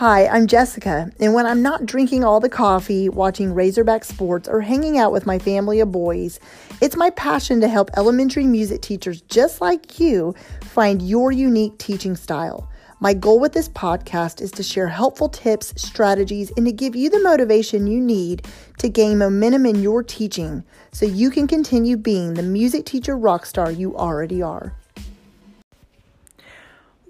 Hi, I'm Jessica, and when I'm not drinking all the coffee, watching Razorback sports, or hanging out with my family of boys, it's my passion to help elementary music teachers just like you find your unique teaching style. My goal with this podcast is to share helpful tips, strategies, and to give you the motivation you need to gain momentum in your teaching so you can continue being the music teacher rock star you already are.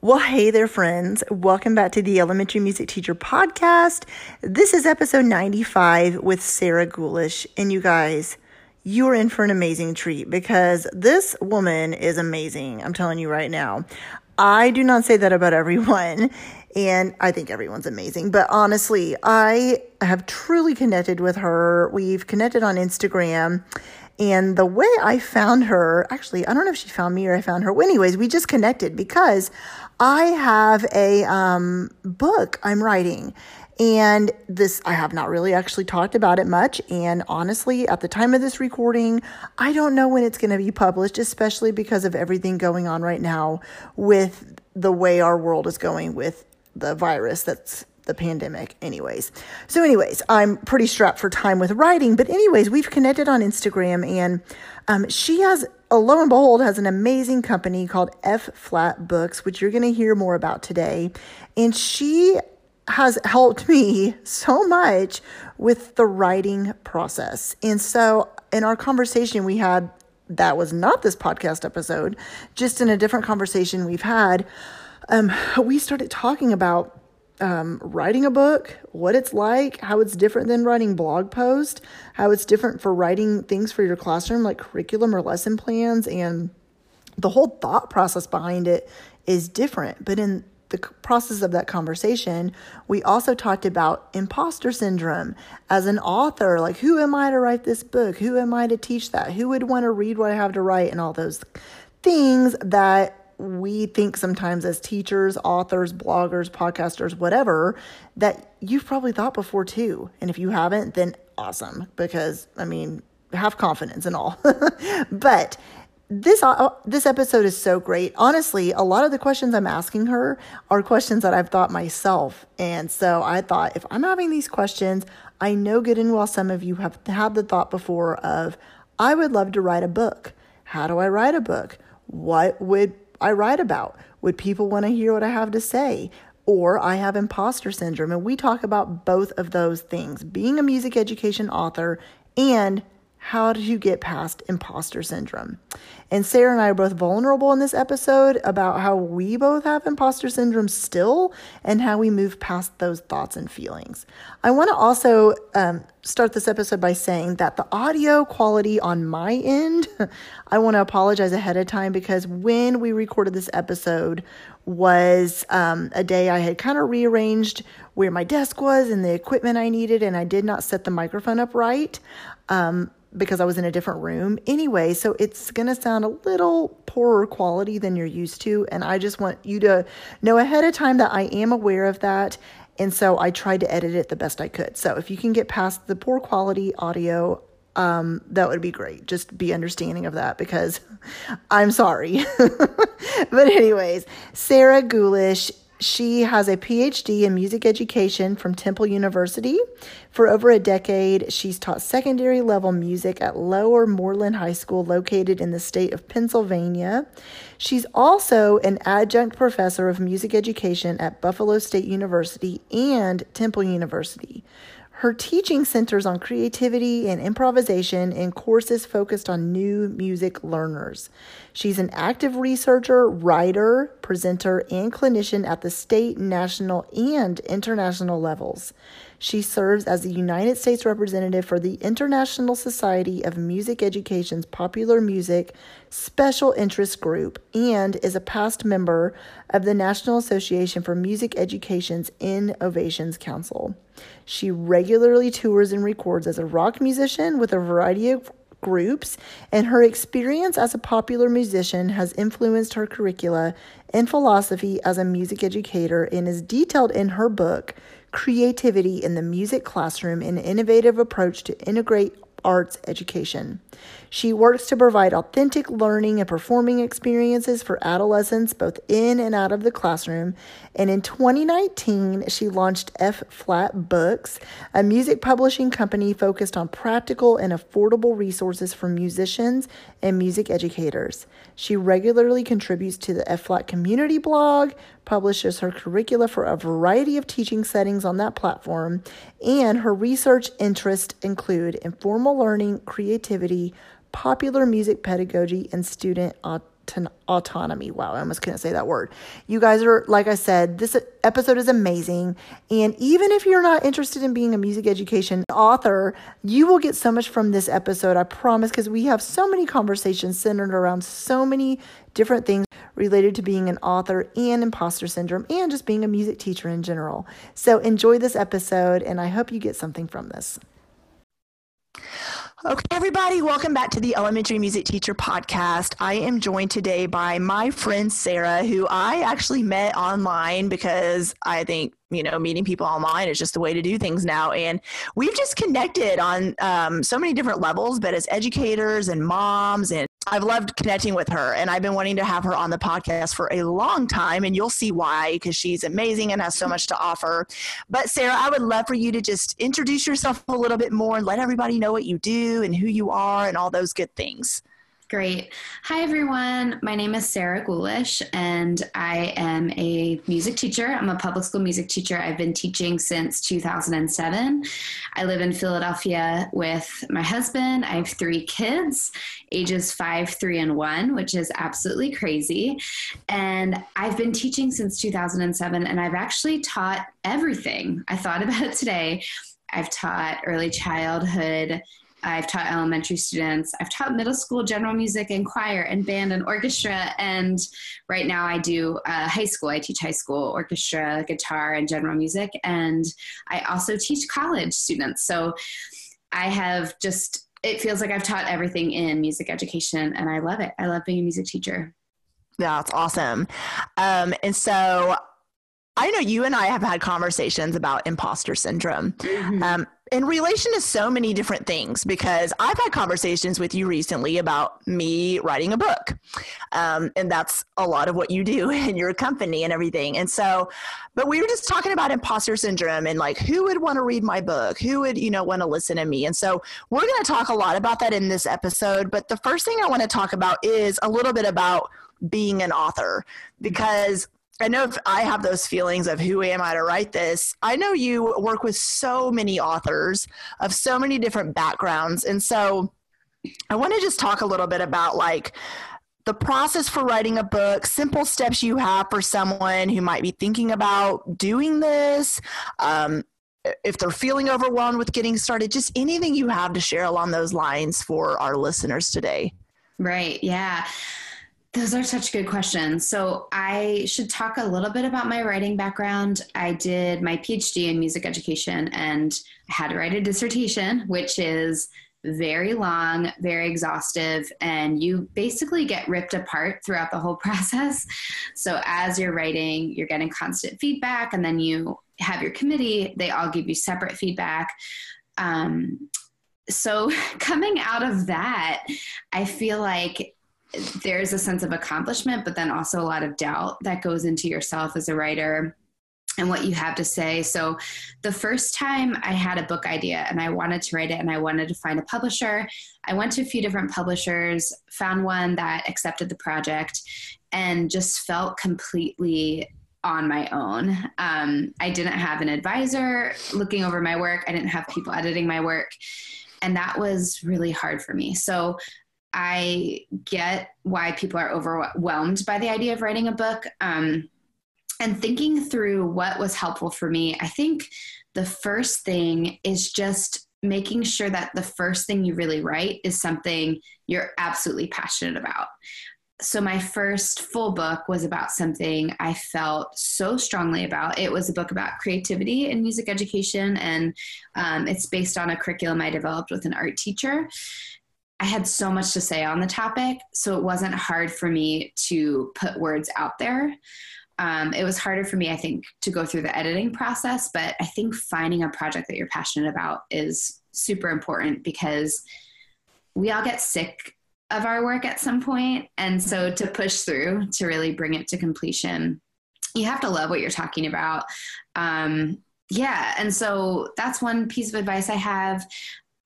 Well, hey there, friends. Welcome back to the Elementary Music Teacher Podcast. This is episode 95 with Sarah Gulish. And you guys, you are in for an amazing treat because this woman is amazing. I'm telling you right now. I do not say that about everyone, and I think everyone's amazing. But honestly, I have truly connected with her. We've connected on Instagram. And the way I found her, actually, I don't know if she found me or I found her. Well, anyways, we just connected because I have a um, book I'm writing. And this, I have not really actually talked about it much. And honestly, at the time of this recording, I don't know when it's going to be published, especially because of everything going on right now with the way our world is going with the virus that's the pandemic, anyways. So, anyways, I'm pretty strapped for time with writing. But, anyways, we've connected on Instagram and um, she has lo and behold, has an amazing company called F Flat Books, which you're going to hear more about today. And she has helped me so much with the writing process. And so, in our conversation we had, that was not this podcast episode, just in a different conversation we've had, um, we started talking about um, writing a book, what it's like, how it's different than writing blog posts, how it's different for writing things for your classroom like curriculum or lesson plans, and the whole thought process behind it is different. But in the process of that conversation, we also talked about imposter syndrome as an author. Like, who am I to write this book? Who am I to teach that? Who would want to read what I have to write? And all those things that we think sometimes as teachers, authors, bloggers, podcasters, whatever, that you've probably thought before too. And if you haven't, then awesome, because I mean, have confidence and all. but this uh, this episode is so great. Honestly, a lot of the questions I'm asking her are questions that I've thought myself. And so I thought if I'm having these questions, I know good and well some of you have had the thought before of I would love to write a book. How do I write a book? What would I write about? Would people want to hear what I have to say? Or I have imposter syndrome. And we talk about both of those things being a music education author and how did you get past imposter syndrome? And Sarah and I are both vulnerable in this episode about how we both have imposter syndrome still and how we move past those thoughts and feelings. I want to also um, start this episode by saying that the audio quality on my end, I want to apologize ahead of time because when we recorded this episode was um, a day I had kind of rearranged where my desk was and the equipment I needed, and I did not set the microphone up right. Um, because I was in a different room. Anyway, so it's going to sound a little poorer quality than you're used to. And I just want you to know ahead of time that I am aware of that. And so I tried to edit it the best I could. So if you can get past the poor quality audio, um, that would be great. Just be understanding of that because I'm sorry. but, anyways, Sarah Gulish she has a PhD in music education from Temple University. For over a decade, she's taught secondary level music at Lower Moreland High School, located in the state of Pennsylvania. She's also an adjunct professor of music education at Buffalo State University and Temple University. Her teaching centers on creativity and improvisation in courses focused on new music learners. She's an active researcher, writer, presenter, and clinician at the state, national, and international levels. She serves as the United States representative for the International Society of Music Education's Popular Music Special Interest Group and is a past member of the National Association for Music Education's IN-ovations Council. She regularly tours and records as a rock musician with a variety of groups, and her experience as a popular musician has influenced her curricula and philosophy as a music educator and is detailed in her book, Creativity in the Music Classroom An Innovative Approach to Integrate arts education. She works to provide authentic learning and performing experiences for adolescents both in and out of the classroom. And in 2019, she launched F Flat Books, a music publishing company focused on practical and affordable resources for musicians and music educators. She regularly contributes to the F Flat community blog, publishes her curricula for a variety of teaching settings on that platform, and her research interests include informal learning, creativity, popular music pedagogy, and student autonomy. Wow, I almost couldn't say that word. You guys are, like I said, this episode is amazing. And even if you're not interested in being a music education author, you will get so much from this episode, I promise, because we have so many conversations centered around so many different things related to being an author and imposter syndrome and just being a music teacher in general. So enjoy this episode, and I hope you get something from this. Okay, everybody, welcome back to the Elementary Music Teacher Podcast. I am joined today by my friend Sarah, who I actually met online because I think you know, meeting people online is just the way to do things now. And we've just connected on um, so many different levels, but as educators and moms, and I've loved connecting with her. And I've been wanting to have her on the podcast for a long time. And you'll see why, because she's amazing and has so much to offer. But Sarah, I would love for you to just introduce yourself a little bit more and let everybody know what you do and who you are and all those good things. Great. Hi, everyone. My name is Sarah Gulish, and I am a music teacher. I'm a public school music teacher. I've been teaching since 2007. I live in Philadelphia with my husband. I have three kids, ages five, three, and one, which is absolutely crazy. And I've been teaching since 2007, and I've actually taught everything. I thought about it today. I've taught early childhood I've taught elementary students. I've taught middle school general music and choir and band and orchestra. And right now I do uh, high school. I teach high school orchestra, guitar, and general music. And I also teach college students. So I have just, it feels like I've taught everything in music education and I love it. I love being a music teacher. Yeah, that's awesome. Um, and so I know you and I have had conversations about imposter syndrome. Mm-hmm. Um, in relation to so many different things because I've had conversations with you recently about me writing a book. Um, and that's a lot of what you do in your company and everything. And so, but we were just talking about imposter syndrome and like who would want to read my book? Who would, you know, want to listen to me? And so we're going to talk a lot about that in this episode. But the first thing I want to talk about is a little bit about being an author because I know if I have those feelings of who am I to write this, I know you work with so many authors of so many different backgrounds. And so I want to just talk a little bit about like the process for writing a book, simple steps you have for someone who might be thinking about doing this. Um, if they're feeling overwhelmed with getting started, just anything you have to share along those lines for our listeners today. Right. Yeah. Those are such good questions. So, I should talk a little bit about my writing background. I did my PhD in music education and I had to write a dissertation, which is very long, very exhaustive, and you basically get ripped apart throughout the whole process. So, as you're writing, you're getting constant feedback, and then you have your committee, they all give you separate feedback. Um, so, coming out of that, I feel like there's a sense of accomplishment, but then also a lot of doubt that goes into yourself as a writer and what you have to say. So, the first time I had a book idea and I wanted to write it and I wanted to find a publisher, I went to a few different publishers, found one that accepted the project, and just felt completely on my own. Um, I didn't have an advisor looking over my work, I didn't have people editing my work. And that was really hard for me. So I get why people are overwhelmed by the idea of writing a book. Um, and thinking through what was helpful for me, I think the first thing is just making sure that the first thing you really write is something you're absolutely passionate about. So, my first full book was about something I felt so strongly about. It was a book about creativity in music education, and um, it's based on a curriculum I developed with an art teacher. I had so much to say on the topic, so it wasn't hard for me to put words out there. Um, it was harder for me, I think, to go through the editing process, but I think finding a project that you're passionate about is super important because we all get sick of our work at some point. and so to push through to really bring it to completion you have to love what you're talking about um, yeah and so that's one piece of advice i have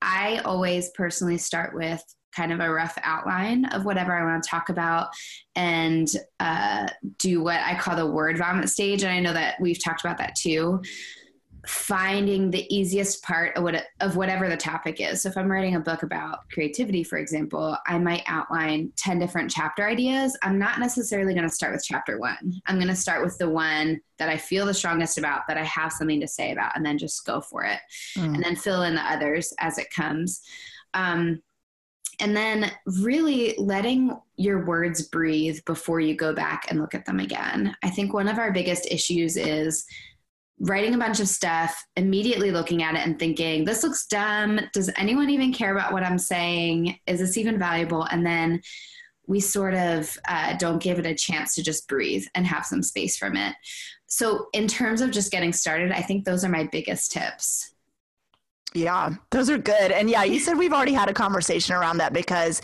i always personally start with kind of a rough outline of whatever I want to talk about and uh, do what I call the word vomit stage. And I know that we've talked about that too. Finding the easiest part of, what, of whatever the topic is. So, if I'm writing a book about creativity, for example, I might outline 10 different chapter ideas. I'm not necessarily going to start with chapter one. I'm going to start with the one that I feel the strongest about, that I have something to say about, and then just go for it. Mm. And then fill in the others as it comes. Um, and then really letting your words breathe before you go back and look at them again. I think one of our biggest issues is writing a bunch of stuff, immediately looking at it and thinking, this looks dumb. Does anyone even care about what I'm saying? Is this even valuable? And then we sort of uh, don't give it a chance to just breathe and have some space from it. So, in terms of just getting started, I think those are my biggest tips. Yeah, those are good. And yeah, you said we've already had a conversation around that because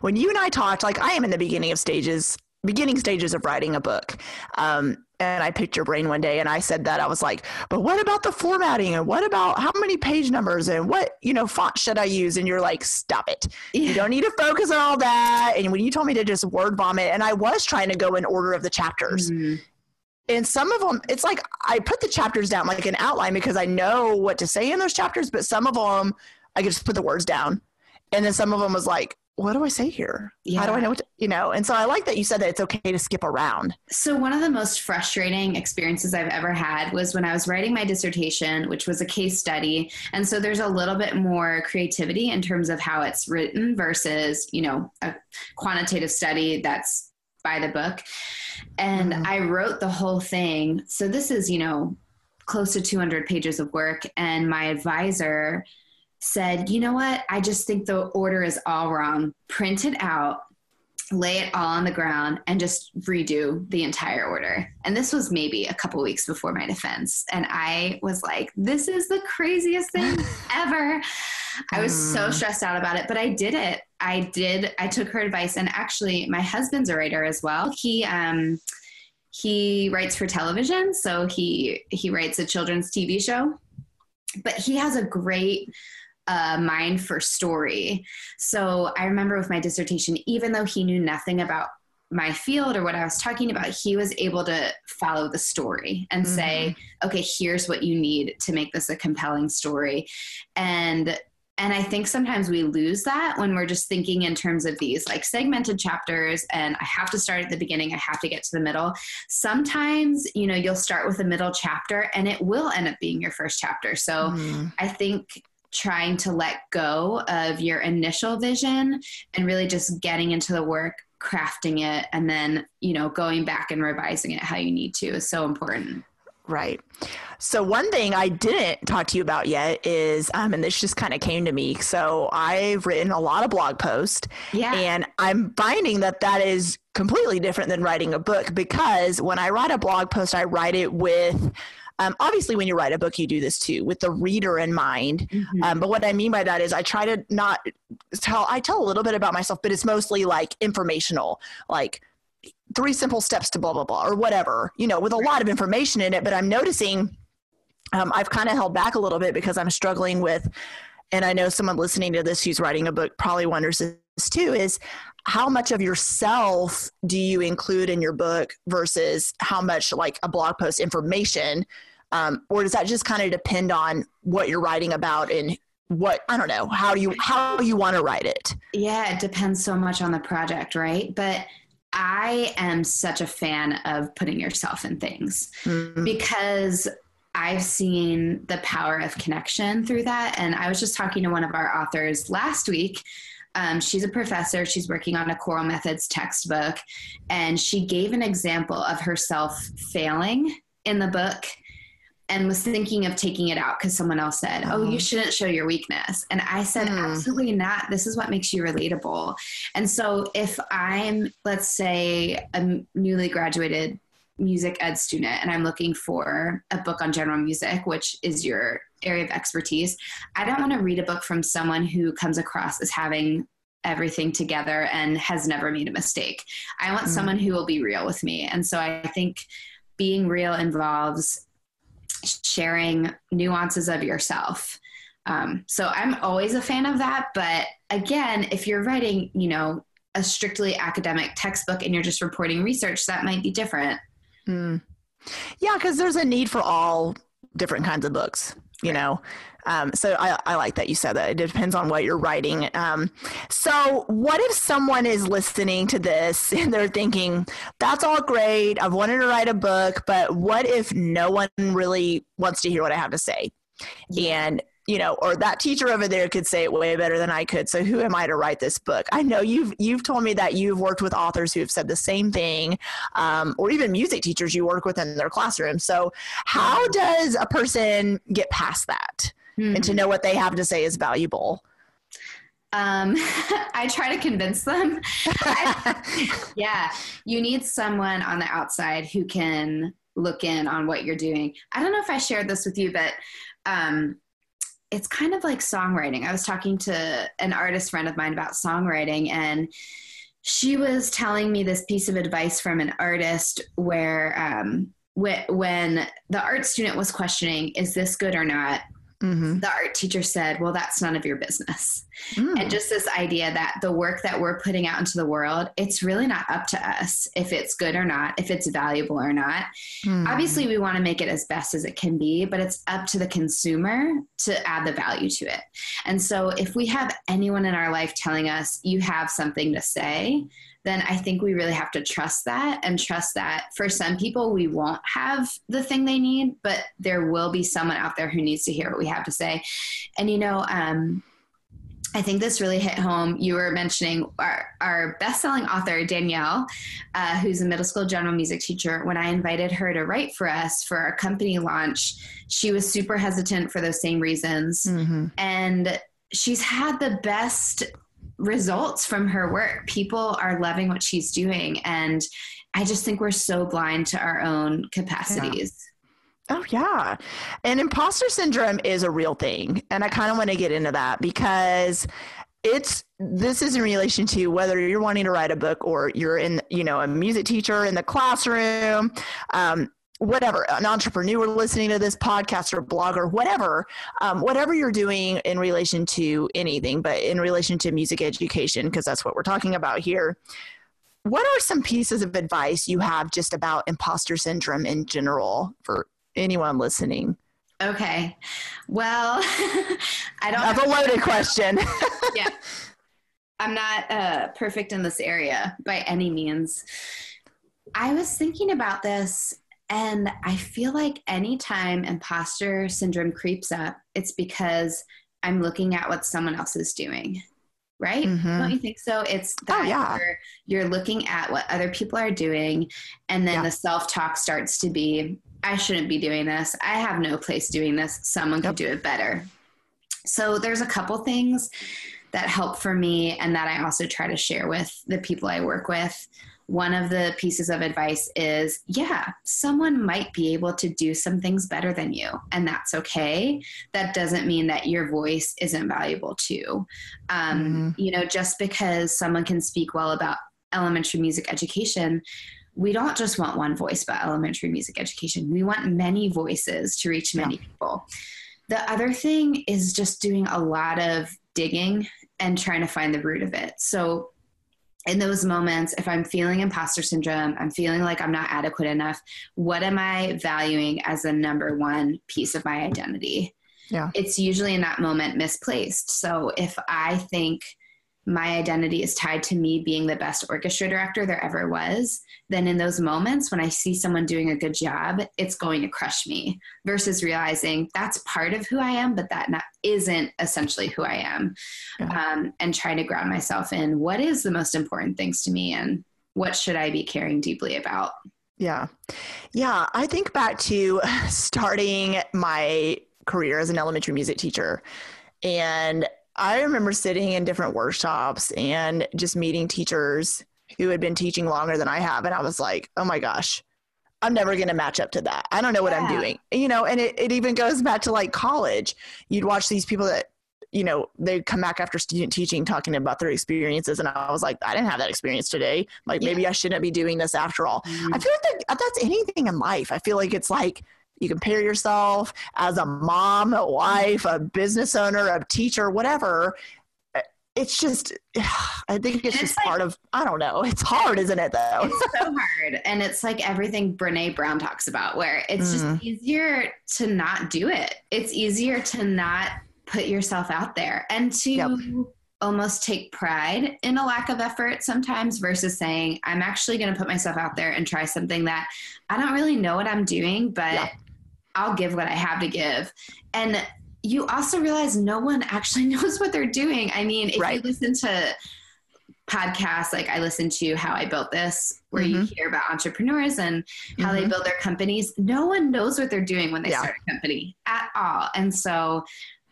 when you and I talked, like I am in the beginning of stages, beginning stages of writing a book. Um, and I picked your brain one day and I said that I was like, but what about the formatting and what about how many page numbers and what, you know, font should I use? And you're like, stop it. Yeah. You don't need to focus on all that. And when you told me to just word vomit, and I was trying to go in order of the chapters. Mm-hmm and some of them it's like i put the chapters down like an outline because i know what to say in those chapters but some of them i could just put the words down and then some of them was like what do i say here yeah. how do i know what to, you know and so i like that you said that it's okay to skip around so one of the most frustrating experiences i've ever had was when i was writing my dissertation which was a case study and so there's a little bit more creativity in terms of how it's written versus you know a quantitative study that's by the book. And mm-hmm. I wrote the whole thing. So this is, you know, close to 200 pages of work. And my advisor said, you know what? I just think the order is all wrong. Print it out, lay it all on the ground, and just redo the entire order. And this was maybe a couple weeks before my defense. And I was like, this is the craziest thing ever. I was so mm. stressed out about it, but I did it. I did. I took her advice, and actually, my husband's a writer as well. He um, he writes for television, so he he writes a children's TV show. But he has a great uh, mind for story. So I remember with my dissertation, even though he knew nothing about my field or what I was talking about, he was able to follow the story and mm-hmm. say, okay, here's what you need to make this a compelling story. And and I think sometimes we lose that when we're just thinking in terms of these like segmented chapters and I have to start at the beginning, I have to get to the middle. Sometimes, you know, you'll start with a middle chapter and it will end up being your first chapter. So mm. I think trying to let go of your initial vision and really just getting into the work crafting it and then you know going back and revising it how you need to is so important. Right. So one thing i didn't talk to you about yet is um, and this just kind of came to me. So i've written a lot of blog posts yeah. and i'm finding that that is completely different than writing a book because when i write a blog post i write it with um, obviously, when you write a book, you do this too with the reader in mind. Mm-hmm. Um, but what I mean by that is I try to not tell, I tell a little bit about myself, but it's mostly like informational, like three simple steps to blah, blah, blah, or whatever, you know, with a lot of information in it. But I'm noticing um, I've kind of held back a little bit because I'm struggling with, and I know someone listening to this who's writing a book probably wonders this too, is how much of yourself do you include in your book versus how much like a blog post information um, or does that just kind of depend on what you're writing about and what i don't know how do you how you want to write it yeah it depends so much on the project right but i am such a fan of putting yourself in things mm-hmm. because I've seen the power of connection through that. And I was just talking to one of our authors last week. Um, she's a professor. She's working on a choral methods textbook. And she gave an example of herself failing in the book and was thinking of taking it out because someone else said, Oh, you uh-huh. shouldn't show your weakness. And I said, mm. Absolutely not. This is what makes you relatable. And so if I'm, let's say, a newly graduated music ed student and I'm looking for a book on general music, which is your area of expertise, I don't want to read a book from someone who comes across as having everything together and has never made a mistake. I want mm. someone who will be real with me. And so I think being real involves sharing nuances of yourself. Um, so I'm always a fan of that. But again, if you're writing, you know, a strictly academic textbook and you're just reporting research, that might be different. Mm. Yeah, because there's a need for all different kinds of books, you know. Um, so I, I, like that you said that. It depends on what you're writing. Um, so, what if someone is listening to this and they're thinking, that's all great. I've wanted to write a book, but what if no one really wants to hear what I have to say? And you know, or that teacher over there could say it way better than I could. So who am I to write this book? I know you've you've told me that you've worked with authors who have said the same thing, um, or even music teachers you work with in their classroom. So how does a person get past that mm-hmm. and to know what they have to say is valuable? Um, I try to convince them. yeah, you need someone on the outside who can look in on what you're doing. I don't know if I shared this with you, but um, it's kind of like songwriting. I was talking to an artist friend of mine about songwriting, and she was telling me this piece of advice from an artist where um, when the art student was questioning, is this good or not? Mm-hmm. The art teacher said, Well, that's none of your business. Mm. And just this idea that the work that we're putting out into the world, it's really not up to us if it's good or not, if it's valuable or not. Mm. Obviously, we want to make it as best as it can be, but it's up to the consumer to add the value to it. And so, if we have anyone in our life telling us, You have something to say, then I think we really have to trust that and trust that for some people we won't have the thing they need, but there will be someone out there who needs to hear what we have to say. And you know, um, I think this really hit home. You were mentioning our, our best-selling author Danielle, uh, who's a middle school general music teacher. When I invited her to write for us for our company launch, she was super hesitant for those same reasons, mm-hmm. and she's had the best results from her work. People are loving what she's doing. And I just think we're so blind to our own capacities. Yeah. Oh, yeah. And imposter syndrome is a real thing. And I kind of want to get into that because it's this is in relation to whether you're wanting to write a book or you're in you know a music teacher in the classroom um, whatever an entrepreneur listening to this podcast or blogger whatever um, whatever you're doing in relation to anything but in relation to music education because that's what we're talking about here what are some pieces of advice you have just about imposter syndrome in general for anyone listening? Okay. Well i don't that's a loaded question. Yeah. I'm not uh, perfect in this area by any means. I was thinking about this and I feel like anytime imposter syndrome creeps up, it's because I'm looking at what someone else is doing. Right? Mm-hmm. Don't you think so? It's oh, that oh, yeah. you're, you're, looking at what other people are doing, and then yeah. the self talk starts to be, I shouldn't be doing this. I have no place doing this. Someone yep. could do it better. So there's a couple things that help for me and that I also try to share with the people I work with one of the pieces of advice is yeah, someone might be able to do some things better than you, and that's okay. That doesn't mean that your voice isn't valuable too. Um, mm-hmm. You know, just because someone can speak well about elementary music education, we don't just want one voice about elementary music education. We want many voices to reach many yeah. people. The other thing is just doing a lot of digging and trying to find the root of it. So in those moments, if I'm feeling imposter syndrome, I'm feeling like I'm not adequate enough, what am I valuing as the number one piece of my identity? Yeah. It's usually in that moment misplaced. So if I think my identity is tied to me being the best orchestra director there ever was, then in those moments when I see someone doing a good job, it's going to crush me versus realizing that's part of who I am, but that not, isn't essentially who I am. Um, and trying to ground myself in what is the most important things to me and what should I be caring deeply about. Yeah. Yeah. I think back to starting my career as an elementary music teacher. And I remember sitting in different workshops and just meeting teachers who had been teaching longer than I have. And I was like, oh my gosh, I'm never going to match up to that. I don't know what yeah. I'm doing. You know, and it, it even goes back to like college. You'd watch these people that, you know, they'd come back after student teaching talking about their experiences. And I was like, I didn't have that experience today. Like, yeah. maybe I shouldn't be doing this after all. Mm-hmm. I feel like that, that's anything in life. I feel like it's like, you compare yourself as a mom, a wife, a business owner, a teacher, whatever it's just i think it's, it's just like, part of i don't know it's hard isn't it though it's so hard and it's like everything brene brown talks about where it's mm. just easier to not do it it's easier to not put yourself out there and to yep. almost take pride in a lack of effort sometimes versus saying i'm actually going to put myself out there and try something that i don't really know what i'm doing but yeah. I'll give what i have to give and you also realize no one actually knows what they're doing. I mean, if right. you listen to podcasts like I listen to How I Built This, where mm-hmm. you hear about entrepreneurs and how mm-hmm. they build their companies, no one knows what they're doing when they yeah. start a company at all. And so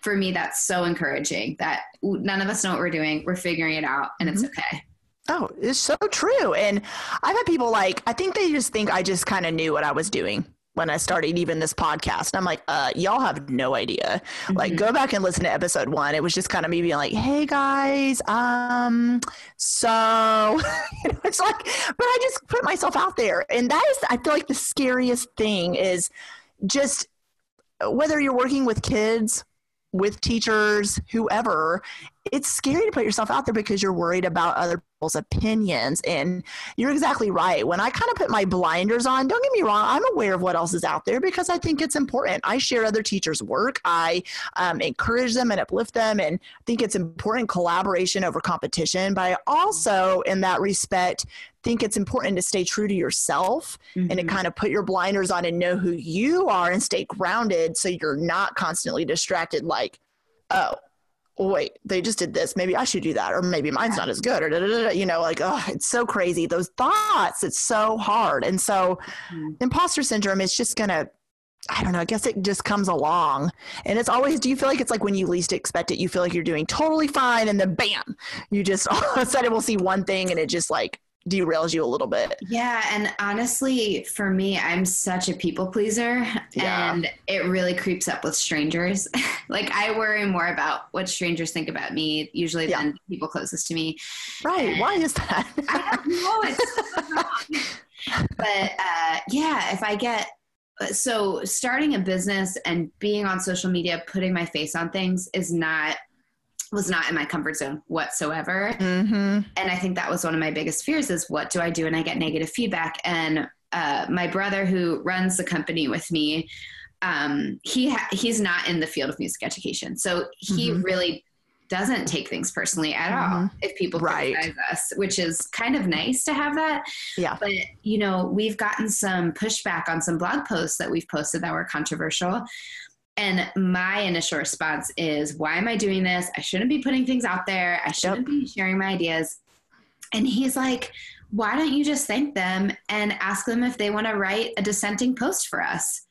for me, that's so encouraging that none of us know what we're doing. We're figuring it out and mm-hmm. it's okay. Oh, it's so true. And I've had people like, I think they just think I just kind of knew what I was doing when I started even this podcast. And I'm like, uh, y'all have no idea. Mm-hmm. Like, go back and listen to episode one. It was just kind of me being like, hey guys, um, so you know, it's like, but I just put myself out there. And that is, I feel like the scariest thing is just whether you're working with kids, with teachers, whoever, it's scary to put yourself out there because you're worried about other opinions. And you're exactly right. When I kind of put my blinders on, don't get me wrong, I'm aware of what else is out there because I think it's important. I share other teachers' work, I um, encourage them and uplift them, and think it's important collaboration over competition. But I also, in that respect, think it's important to stay true to yourself mm-hmm. and to mm-hmm. kind of put your blinders on and know who you are and stay grounded so you're not constantly distracted like, oh, wait, they just did this. Maybe I should do that. Or maybe mine's not as good. Or, da, da, da, you know, like, oh, it's so crazy. Those thoughts, it's so hard. And so, mm-hmm. imposter syndrome is just going to, I don't know, I guess it just comes along. And it's always, do you feel like it's like when you least expect it, you feel like you're doing totally fine. And then bam, you just all of a sudden will see one thing and it just like derails you a little bit. Yeah, and honestly, for me, I'm such a people pleaser yeah. and it really creeps up with strangers. like I worry more about what strangers think about me usually yeah. than people closest to me. Right. And Why is that? I don't know. It's so wrong. But uh, yeah, if I get so starting a business and being on social media, putting my face on things is not was not in my comfort zone whatsoever. Mm-hmm. And I think that was one of my biggest fears is what do I do when I get negative feedback? And uh, my brother who runs the company with me, um, he ha- he's not in the field of music education. So he mm-hmm. really doesn't take things personally at mm-hmm. all if people right. criticize us, which is kind of nice to have that. Yeah. But you know, we've gotten some pushback on some blog posts that we've posted that were controversial. And my initial response is, why am I doing this? I shouldn't be putting things out there. I shouldn't yep. be sharing my ideas. And he's like, why don't you just thank them and ask them if they want to write a dissenting post for us?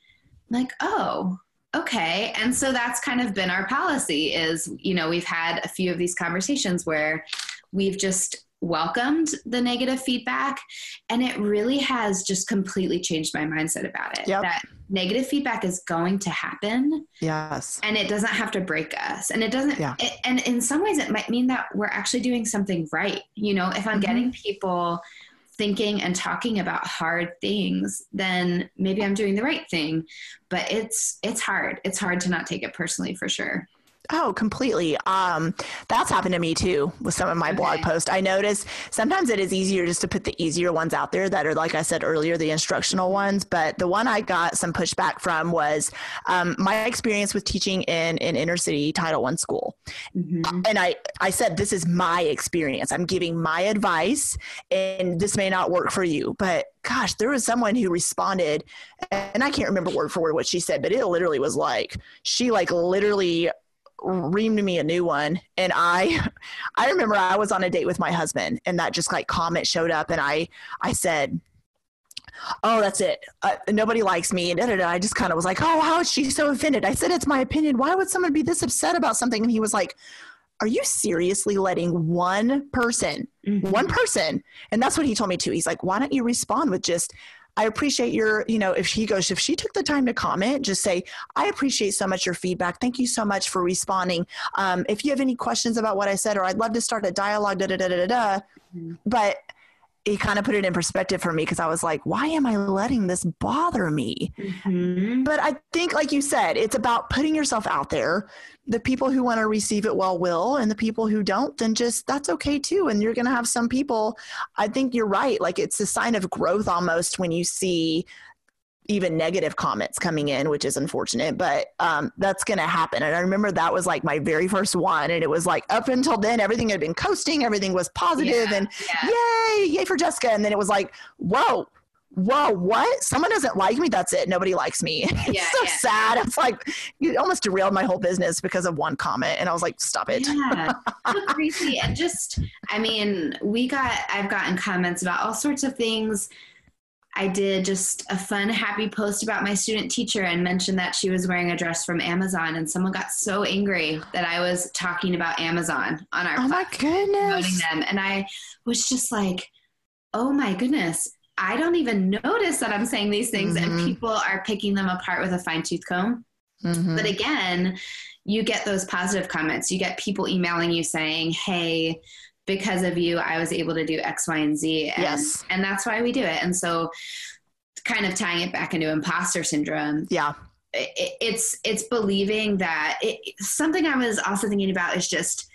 I'm like, oh, okay. And so that's kind of been our policy is, you know, we've had a few of these conversations where we've just welcomed the negative feedback and it really has just completely changed my mindset about it. Yep. that negative feedback is going to happen yes. and it doesn't have to break us. And it doesn't yeah. it, and in some ways it might mean that we're actually doing something right. You know if i'm mm-hmm. getting people thinking and talking about hard things then maybe i'm doing the right thing. But it's it's hard. It's hard to not take it personally for sure Oh, completely. Um, that's happened to me too with some of my okay. blog posts. I notice sometimes it is easier just to put the easier ones out there that are, like I said earlier, the instructional ones. But the one I got some pushback from was um, my experience with teaching in an inner city Title One school. Mm-hmm. And I, I said, this is my experience. I'm giving my advice, and this may not work for you. But gosh, there was someone who responded, and I can't remember word for word what she said, but it literally was like, she like literally reamed me a new one. And i i remember i was on a date with my husband and that just like comment showed up and i i said oh that's it. Uh, nobody likes me. And da, da, da. i just kind of was like oh how is she so offended? I said it's my opinion. Why would someone be this upset about something? And he was like are you seriously letting one person mm-hmm. one person? And that's what he told me too. He's like why don't you respond with just I appreciate your, you know, if she goes, if she took the time to comment, just say, I appreciate so much your feedback. Thank you so much for responding. Um, if you have any questions about what I said, or I'd love to start a dialogue, da da da da da. Mm-hmm. But it kind of put it in perspective for me because I was like, why am I letting this bother me? Mm-hmm. But I think, like you said, it's about putting yourself out there. The people who want to receive it well will, and the people who don't, then just that's okay too. And you're going to have some people, I think you're right. Like it's a sign of growth almost when you see even negative comments coming in, which is unfortunate, but um, that's going to happen. And I remember that was like my very first one. And it was like up until then, everything had been coasting, everything was positive yeah, and yeah. yay, yay for Jessica. And then it was like, whoa, whoa, what? Someone doesn't like me. That's it. Nobody likes me. it's so yeah. sad. It's like you almost derailed my whole business because of one comment. And I was like, stop it. Yeah. so crazy. And just, I mean, we got, I've gotten comments about all sorts of things I did just a fun, happy post about my student teacher and mentioned that she was wearing a dress from Amazon. And someone got so angry that I was talking about Amazon on our oh my goodness them, and I was just like, oh my goodness. I don't even notice that I'm saying these things, mm-hmm. and people are picking them apart with a fine tooth comb. Mm-hmm. But again, you get those positive comments. You get people emailing you saying, hey, because of you, I was able to do X, Y, and Z. And, yes. And that's why we do it. And so, kind of tying it back into imposter syndrome. Yeah. It, it's it's believing that it, something I was also thinking about is just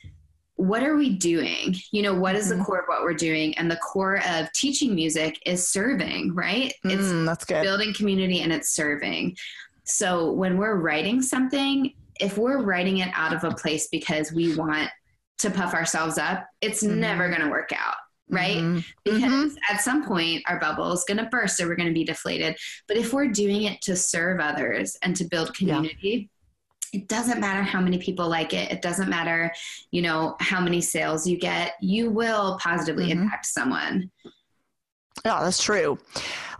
what are we doing? You know, what is mm-hmm. the core of what we're doing? And the core of teaching music is serving, right? It's mm, that's good. building community and it's serving. So when we're writing something, if we're writing it out of a place because we want to puff ourselves up, it's mm-hmm. never going to work out. Right. Mm-hmm. Because mm-hmm. at some point our bubble is going to burst or we're going to be deflated. But if we're doing it to serve others and to build community, yeah. it doesn't matter how many people like it. It doesn't matter, you know, how many sales you get. You will positively mm-hmm. impact someone. Yeah, that's true.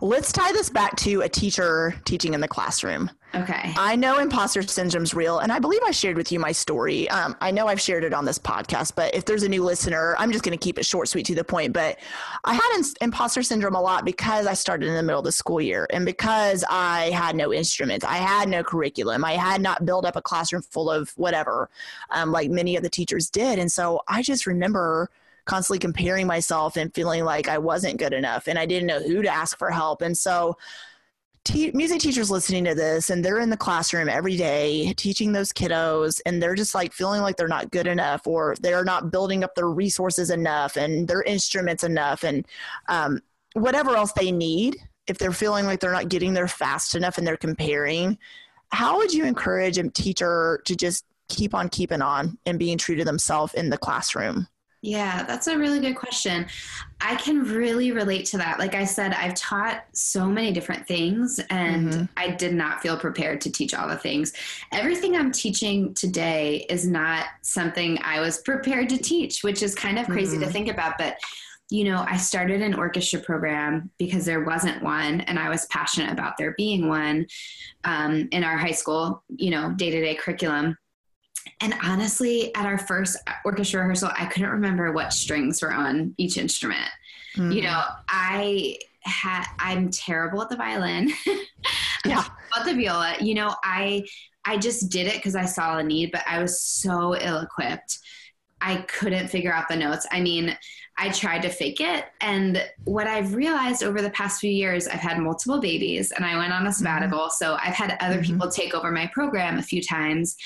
Let's tie this back to a teacher teaching in the classroom. Okay. I know imposter syndrome's real, and I believe I shared with you my story. Um, I know I've shared it on this podcast, but if there's a new listener, I'm just going to keep it short, sweet, to the point. But I had imposter syndrome a lot because I started in the middle of the school year and because I had no instruments, I had no curriculum, I had not built up a classroom full of whatever, um, like many of the teachers did. And so I just remember constantly comparing myself and feeling like I wasn't good enough and I didn't know who to ask for help. And so, te- music teachers listening to this and they're in the classroom every day teaching those kiddos and they're just like feeling like they're not good enough or they're not building up their resources enough and their instruments enough and um, whatever else they need. If they're feeling like they're not getting there fast enough and they're comparing, how would you encourage a teacher to just keep on keeping on and being true to themselves in the classroom? Yeah, that's a really good question. I can really relate to that. Like I said, I've taught so many different things and mm-hmm. I did not feel prepared to teach all the things. Everything I'm teaching today is not something I was prepared to teach, which is kind of crazy mm-hmm. to think about. But, you know, I started an orchestra program because there wasn't one and I was passionate about there being one um, in our high school, you know, day to day curriculum and honestly, at our first orchestra rehearsal, I couldn't remember what strings were on each instrument. Mm-hmm. You know, I had I'm terrible at the violin. yeah. About the viola. You know, I I just did it because I saw a need, but I was so ill equipped. I couldn't figure out the notes. I mean, I tried to fake it. And what I've realized over the past few years, I've had multiple babies and I went on a sabbatical. Mm-hmm. So I've had other mm-hmm. people take over my program a few times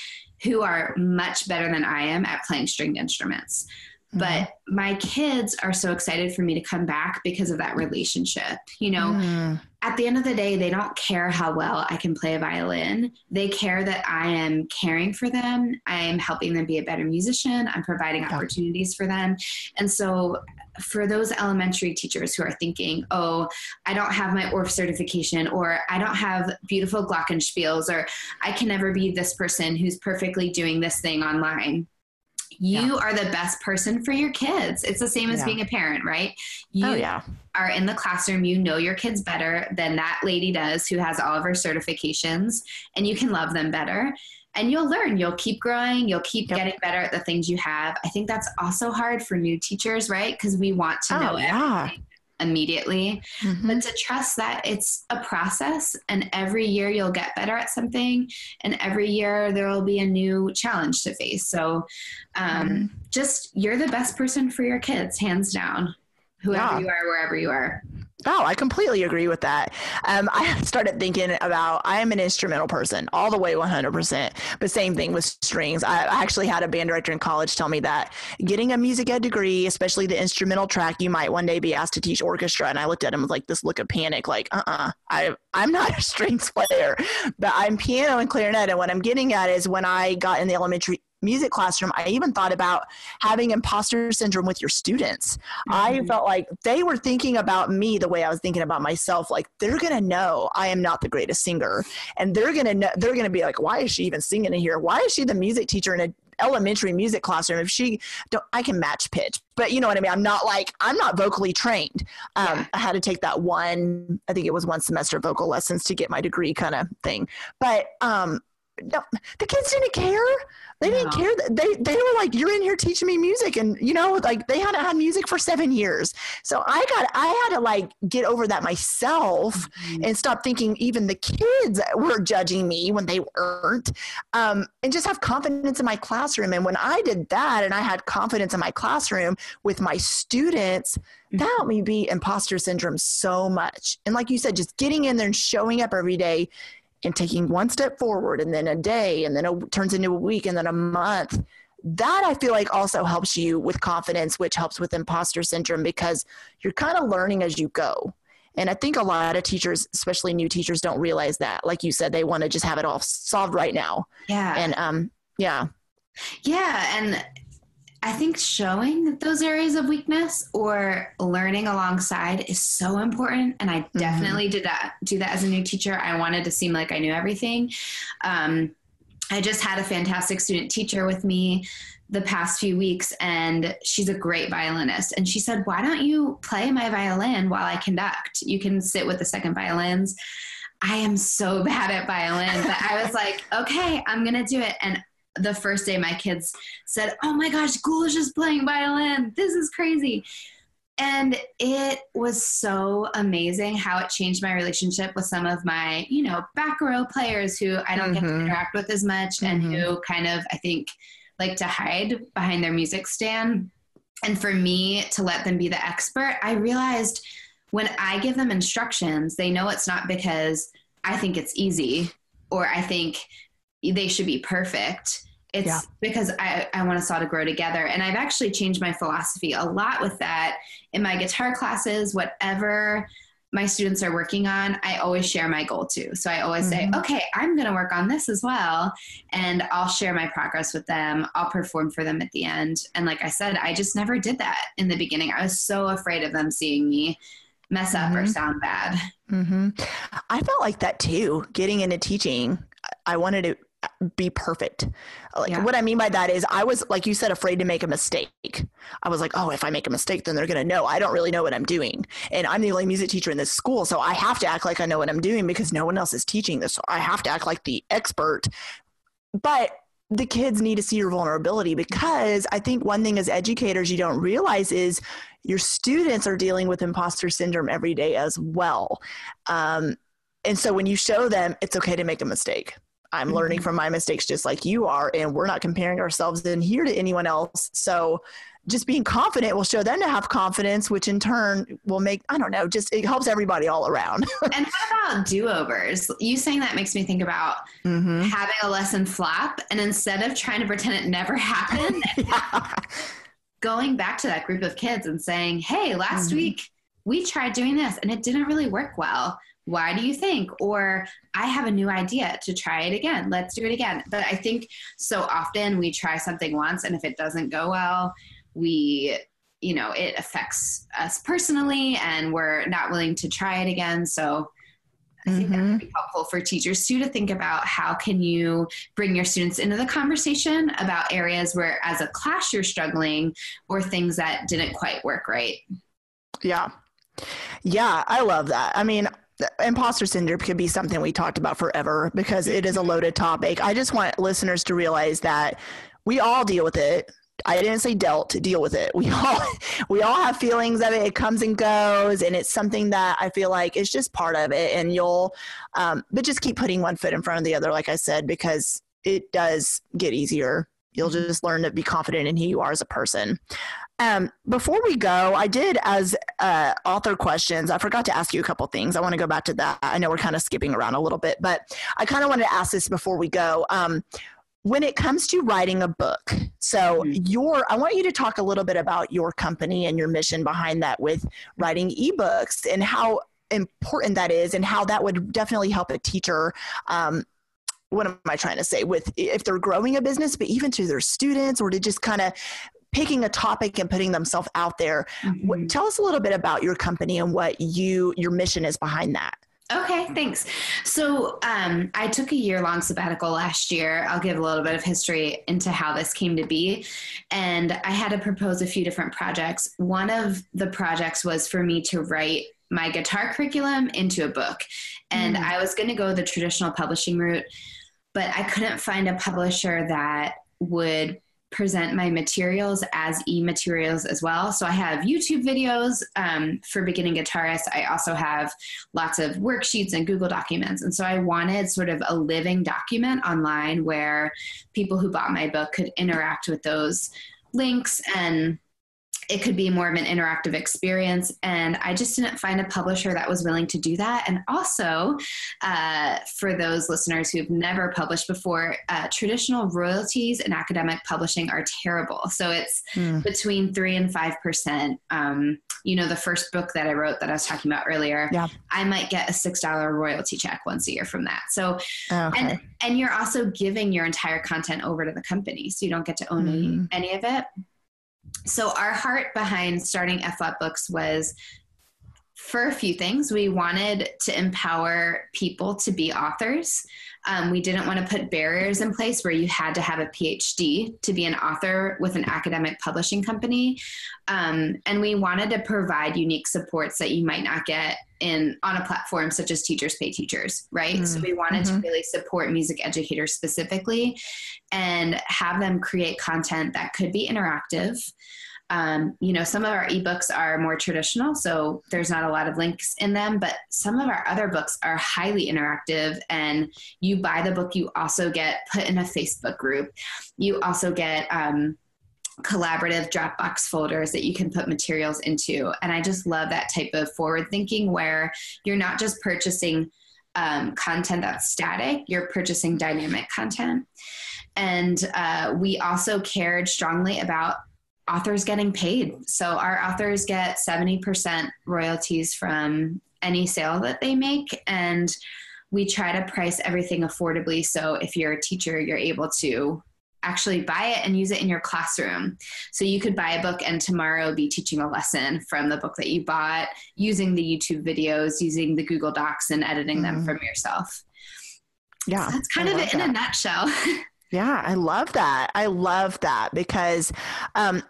who are much better than I am at playing stringed instruments. Mm-hmm. But my kids are so excited for me to come back because of that relationship. You know, mm. at the end of the day, they don't care how well I can play a violin. They care that I am caring for them. I am helping them be a better musician. I'm providing yeah. opportunities for them. And so for those elementary teachers who are thinking, oh, I don't have my Orff certification, or I don't have beautiful glockenspiels, or I can never be this person who's perfectly doing this thing online. You yeah. are the best person for your kids. It's the same as yeah. being a parent, right? You oh, yeah. are in the classroom, you know your kids better than that lady does who has all of her certifications, and you can love them better and you'll learn you'll keep growing you'll keep yep. getting better at the things you have i think that's also hard for new teachers right because we want to oh, know yeah. Immediately, mm-hmm. but to trust that it's a process and every year you'll get better at something and every year there will be a new challenge to face. So um, mm-hmm. just you're the best person for your kids, hands down, whoever yeah. you are, wherever you are. Oh, I completely agree with that. Um, I started thinking about I am an instrumental person all the way 100%. But same thing with strings. I, actually had a band director in college tell me that getting a music ed degree, especially the instrumental track, you might one day be asked to teach orchestra. And I looked at him with like this look of panic, like, uh uh-uh, uh I'm not a strings player, but I'm piano and clarinet. And what I'm getting at is when I got in the elementary music classroom, I even thought about having imposter syndrome with your students. Mm-hmm. I felt like they were thinking about me the way I was thinking about myself. Like they're gonna know I am not the greatest singer, and they're gonna know they're gonna be like, why is she even singing in here? Why is she the music teacher in a elementary music classroom if she don't i can match pitch but you know what i mean i'm not like i'm not vocally trained um, yeah. i had to take that one i think it was one semester vocal lessons to get my degree kind of thing but um no, the kids didn't care. They didn't care. They they were like, "You're in here teaching me music," and you know, like they hadn't had music for seven years. So I got I had to like get over that myself mm-hmm. and stop thinking even the kids were judging me when they weren't, um, and just have confidence in my classroom. And when I did that, and I had confidence in my classroom with my students, that helped me beat imposter syndrome so much. And like you said, just getting in there and showing up every day and taking one step forward and then a day and then it turns into a week and then a month that i feel like also helps you with confidence which helps with imposter syndrome because you're kind of learning as you go. And i think a lot of teachers especially new teachers don't realize that. Like you said they want to just have it all solved right now. Yeah. And um yeah. Yeah. And I think showing those areas of weakness or learning alongside is so important. And I mm-hmm. definitely mm-hmm. did that, do that as a new teacher. I wanted to seem like I knew everything. Um, I just had a fantastic student teacher with me the past few weeks, and she's a great violinist. And she said, Why don't you play my violin while I conduct? You can sit with the second violins. I am so bad at violin, but I was like, okay, I'm going to do it. And the first day my kids said, Oh my gosh, Gulish is playing violin. This is crazy. And it was so amazing how it changed my relationship with some of my, you know, back row players who I don't mm-hmm. get to mm-hmm. interact with as much mm-hmm. and who kind of, I think, like to hide behind their music stand. And for me to let them be the expert, I realized when I give them instructions, they know it's not because I think it's easy or I think they should be perfect. It's yeah. because I, I want us all to grow together. And I've actually changed my philosophy a lot with that in my guitar classes, whatever my students are working on, I always share my goal too. So I always mm-hmm. say, okay, I'm going to work on this as well. And I'll share my progress with them. I'll perform for them at the end. And like I said, I just never did that in the beginning. I was so afraid of them seeing me mess up mm-hmm. or sound bad. Mm-hmm. I felt like that too, getting into teaching. I wanted to be perfect. Like yeah. what I mean by that is I was like you said afraid to make a mistake. I was like, "Oh, if I make a mistake then they're going to know I don't really know what I'm doing." And I'm the only music teacher in this school, so I have to act like I know what I'm doing because no one else is teaching this. So I have to act like the expert. But the kids need to see your vulnerability because I think one thing as educators you don't realize is your students are dealing with imposter syndrome every day as well. Um, and so when you show them it's okay to make a mistake I'm mm-hmm. learning from my mistakes just like you are, and we're not comparing ourselves in here to anyone else. So just being confident will show them to have confidence, which in turn will make, I don't know, just it helps everybody all around. and what about do overs? You saying that makes me think about mm-hmm. having a lesson flop, and instead of trying to pretend it never happened, yeah. going back to that group of kids and saying, hey, last mm-hmm. week we tried doing this and it didn't really work well why do you think or i have a new idea to try it again let's do it again but i think so often we try something once and if it doesn't go well we you know it affects us personally and we're not willing to try it again so I think mm-hmm. that would be helpful for teachers too to think about how can you bring your students into the conversation about areas where as a class you're struggling or things that didn't quite work right. Yeah. Yeah, I love that. I mean, imposter syndrome could be something we talked about forever because it is a loaded topic. I just want listeners to realize that we all deal with it. I didn't say dealt, deal with it. We all we all have feelings of it. It comes and goes, and it's something that I feel like is just part of it. And you'll, um, but just keep putting one foot in front of the other, like I said, because it does get easier. You'll just learn to be confident in who you are as a person. Um, before we go, I did as uh, author questions. I forgot to ask you a couple things. I want to go back to that. I know we're kind of skipping around a little bit, but I kind of wanted to ask this before we go. Um, when it comes to writing a book, so mm-hmm. your, I want you to talk a little bit about your company and your mission behind that with writing ebooks and how important that is, and how that would definitely help a teacher um, what am I trying to say with if they're growing a business, but even to their students or to just kind of picking a topic and putting themselves out there. Mm-hmm. What, tell us a little bit about your company and what you your mission is behind that. Okay, thanks. So um, I took a year long sabbatical last year. I'll give a little bit of history into how this came to be. And I had to propose a few different projects. One of the projects was for me to write my guitar curriculum into a book. And mm. I was going to go the traditional publishing route, but I couldn't find a publisher that would present my materials as e-materials as well. So I have YouTube videos um, for beginning guitarists. I also have lots of worksheets and Google documents. And so I wanted sort of a living document online where people who bought my book could interact with those links and it could be more of an interactive experience. And I just didn't find a publisher that was willing to do that. And also, uh, for those listeners who've never published before, uh, traditional royalties in academic publishing are terrible. So it's mm. between three and five percent. Um, you know, the first book that I wrote that I was talking about earlier, yeah. I might get a six dollar royalty check once a year from that. So, okay. and and you're also giving your entire content over to the company, so you don't get to own mm. any, any of it so our heart behind starting F Flat Books was for a few things. We wanted to empower people to be authors. Um, we didn't want to put barriers in place where you had to have a PhD to be an author with an academic publishing company. Um, and we wanted to provide unique supports that you might not get in on a platform such as Teachers Pay Teachers, right? Mm-hmm. So we wanted mm-hmm. to really support music educators specifically and have them create content that could be interactive. Um, you know, some of our ebooks are more traditional, so there's not a lot of links in them, but some of our other books are highly interactive. And you buy the book, you also get put in a Facebook group. You also get, um, collaborative Dropbox folders that you can put materials into. And I just love that type of forward thinking where you're not just purchasing um, content that's static, you're purchasing dynamic content. And uh, we also cared strongly about authors getting paid. So our authors get 70% royalties from any sale that they make. And we try to price everything affordably. So if you're a teacher, you're able to actually buy it and use it in your classroom. So you could buy a book and tomorrow be teaching a lesson from the book that you bought using the YouTube videos, using the Google Docs and editing mm-hmm. them from yourself. Yeah. So that's kind I of it that. in a nutshell. yeah, I love that. I love that because um,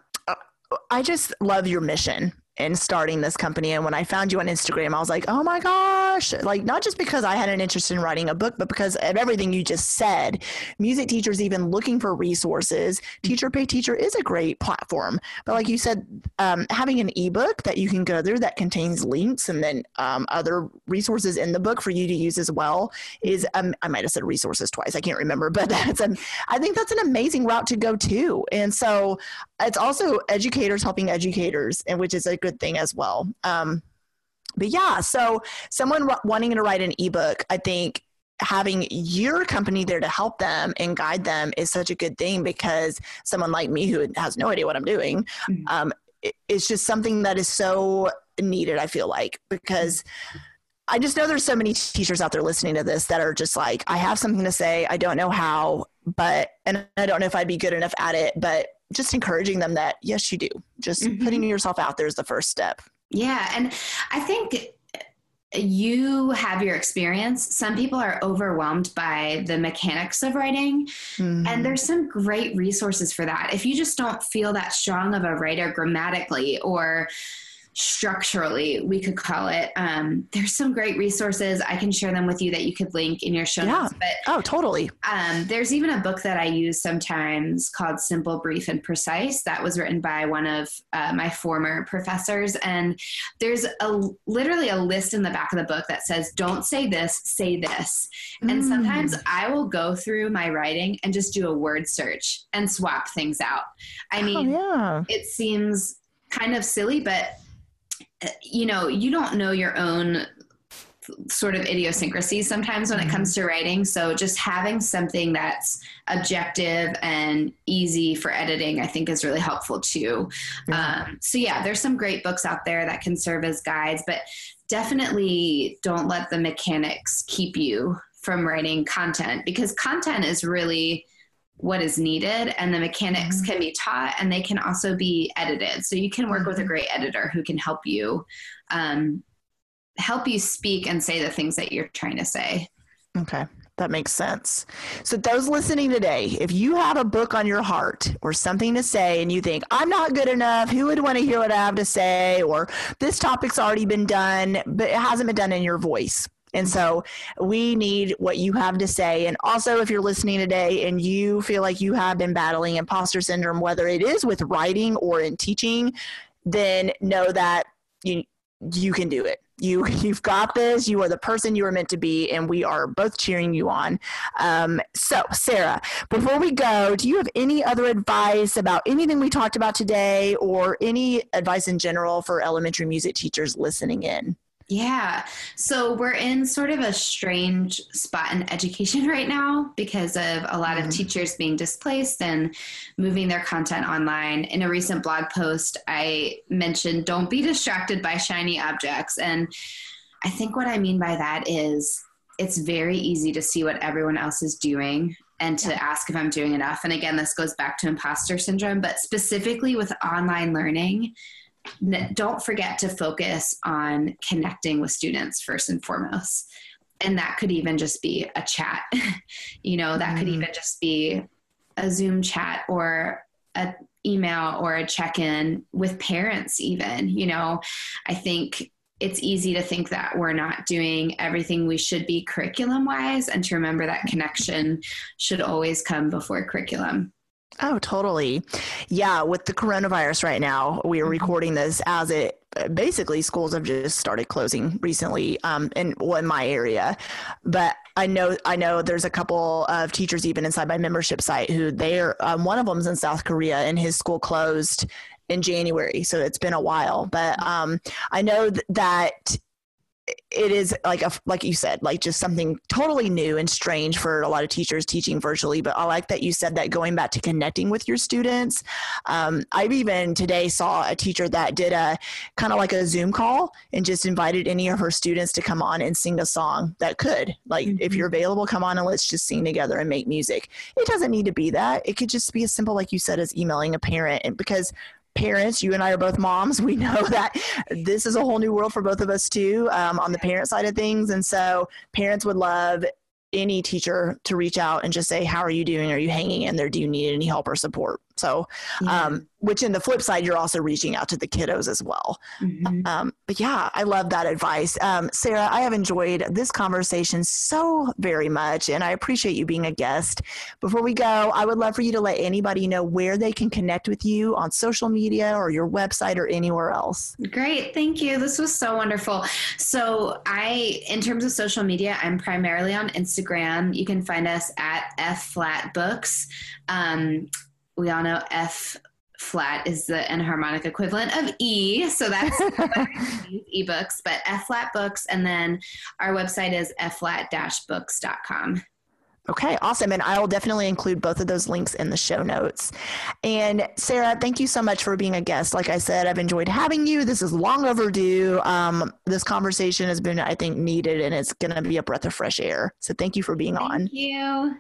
I just love your mission in starting this company. And when I found you on Instagram, I was like, oh my gosh. Like, not just because I had an interest in writing a book, but because of everything you just said. Music teachers even looking for resources. Teacher Pay Teacher is a great platform. But like you said, um, having an ebook that you can go through that contains links and then um, other resources in the book for you to use as well is, um, I might have said resources twice. I can't remember, but that's an, I think that's an amazing route to go too. And so it's also educators helping educators, and which is a good thing as well. Um, but yeah, so someone wanting to write an ebook, I think having your company there to help them and guide them is such a good thing because someone like me who has no idea what I'm doing, mm-hmm. um, it, it's just something that is so needed. I feel like because. I just know there's so many teachers out there listening to this that are just like, I have something to say. I don't know how, but, and I don't know if I'd be good enough at it, but just encouraging them that yes you do just mm-hmm. putting yourself out there is the first step yeah and i think you have your experience. Some people are overwhelmed by the mechanics of writing, mm-hmm. and there's some great resources for that. If you just don't feel that strong of a writer grammatically or structurally we could call it um, there's some great resources i can share them with you that you could link in your show Yeah. notes but Oh, totally. um, there's even a book that I use sometimes called Simple, Brief, and Precise. That was written by one of uh, my former professors. And there's a literally a list in the back of the book that says, "Don't say this, say this." And Mm. sometimes I will go through my writing and just do a word search and swap things out. I Oh, mean, yeah. it seems kind of silly, but you know, you don't know your own sort of idiosyncrasies sometimes when it comes to writing. So just having something that's objective and easy for editing, I think is really helpful too. Yeah. Um, so yeah, there's some great books out there that can serve as guides, but definitely don't let the mechanics keep you from writing content because content is really what is needed and the mechanics can be taught and they can also be edited so you can work with a great editor who can help you um, help you speak and say the things that you're trying to say Okay, that makes sense. So, those listening today, if you have a book on your heart or something to say and you think, I'm not good enough, who would want to hear what I have to say? Or this topic's already been done, but it hasn't been done in your voice. And so we need what you have to say. And also, if you're listening today and you feel like you have been battling imposter syndrome, whether it is with writing or in teaching, then know that you you can do it. You you've got this. You are the person you are meant to be, and we are both cheering you on. Um, so, Sarah, before we go, do you have any other advice about anything we talked about today, or any advice in general for elementary music teachers listening in? Yeah. So we're in sort of a strange spot in education right now because of a lot of Mhm. teachers being displaced and moving their content online. In a recent blog post, I mentioned don't be distracted by shiny objects. And I think what I mean by that is it's very easy to see what everyone else is doing and to ask if I'm doing enough. And again, this goes back to imposter syndrome, but specifically with online learning, don't forget to focus on connecting with students first and foremost. And that could even just be a chat. You know that could Mhm. even just be a zoom chat or a email or a check-in with parents even you know? I think it's easy to think that we're not doing everything we should be curriculum wise and to remember that connection should always come before curriculum Oh, totally. Yeah, with the coronavirus right now, we are Mhm. recording this as it basically schools have just started closing recently um, in well, in my area. But I know I know there's a couple of teachers even inside my membership site who they're um, one of them's in South Korea and his school closed in January, so it's been a while. But um, I know th- that it is like a like you said like just something totally new and strange for a lot of teachers teaching virtually. But i like that you said that going back to connecting with your students. Um, i've even today saw a teacher that did a kind of like a zoom call and just invited any of her students to come on and sing a song that could. Like if Mhm. you're available come on and let's just sing together and make music. It doesn't need to be that. It could just be as simple like you said as emailing a parent. And because parents you and i are both moms we know that this is a whole new world for both of us too um, on the parent side of things. And so parents would love any teacher to reach out and just say how are you doing? Are you hanging in there? Do you need any help or support so um, which in the flip side you're also reaching out to the kiddos as well Mhm. um, but yeah, I love that advice. Um, Sarah, I have enjoyed this conversation so very much, and I appreciate you being a guest. Before we go, I would love for you to let anybody know where they can connect with you on social media or your website or anywhere else. Great, thank you. This was so wonderful. So, I, in terms of social media, I'm primarily on Instagram. You can find us at F Flat Books. Um, we all know F flat is the enharmonic equivalent of E, so that's ebooks. But F Flat Books, and then our website is F fflat-books.com. Okay, awesome. And I will definitely include both of those links in the show notes. And Sarah, thank you so much for being a guest. Like I said, I've enjoyed having you. This is long overdue. Um, this conversation has been, I think, needed and it's going to be a breath of fresh air. So thank you for being on. Thank you.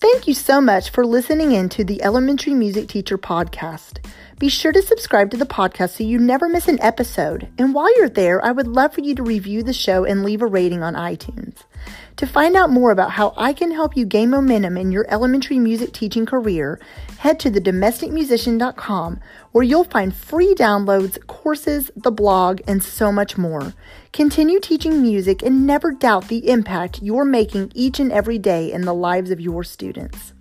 Thank you so much for listening in to the Elementary Music Teacher Podcast. Be sure to subscribe to the podcast so you never miss an episode. And while you're there, I would love for you to review the show and leave a rating on iTunes. To find out more about how I can help you gain momentum in your elementary music teaching career, head to thedomesticmusician.com where you'll find free downloads, courses, the blog, and so much more. Continue teaching music and never doubt the impact you're making each and every day in the lives of your students.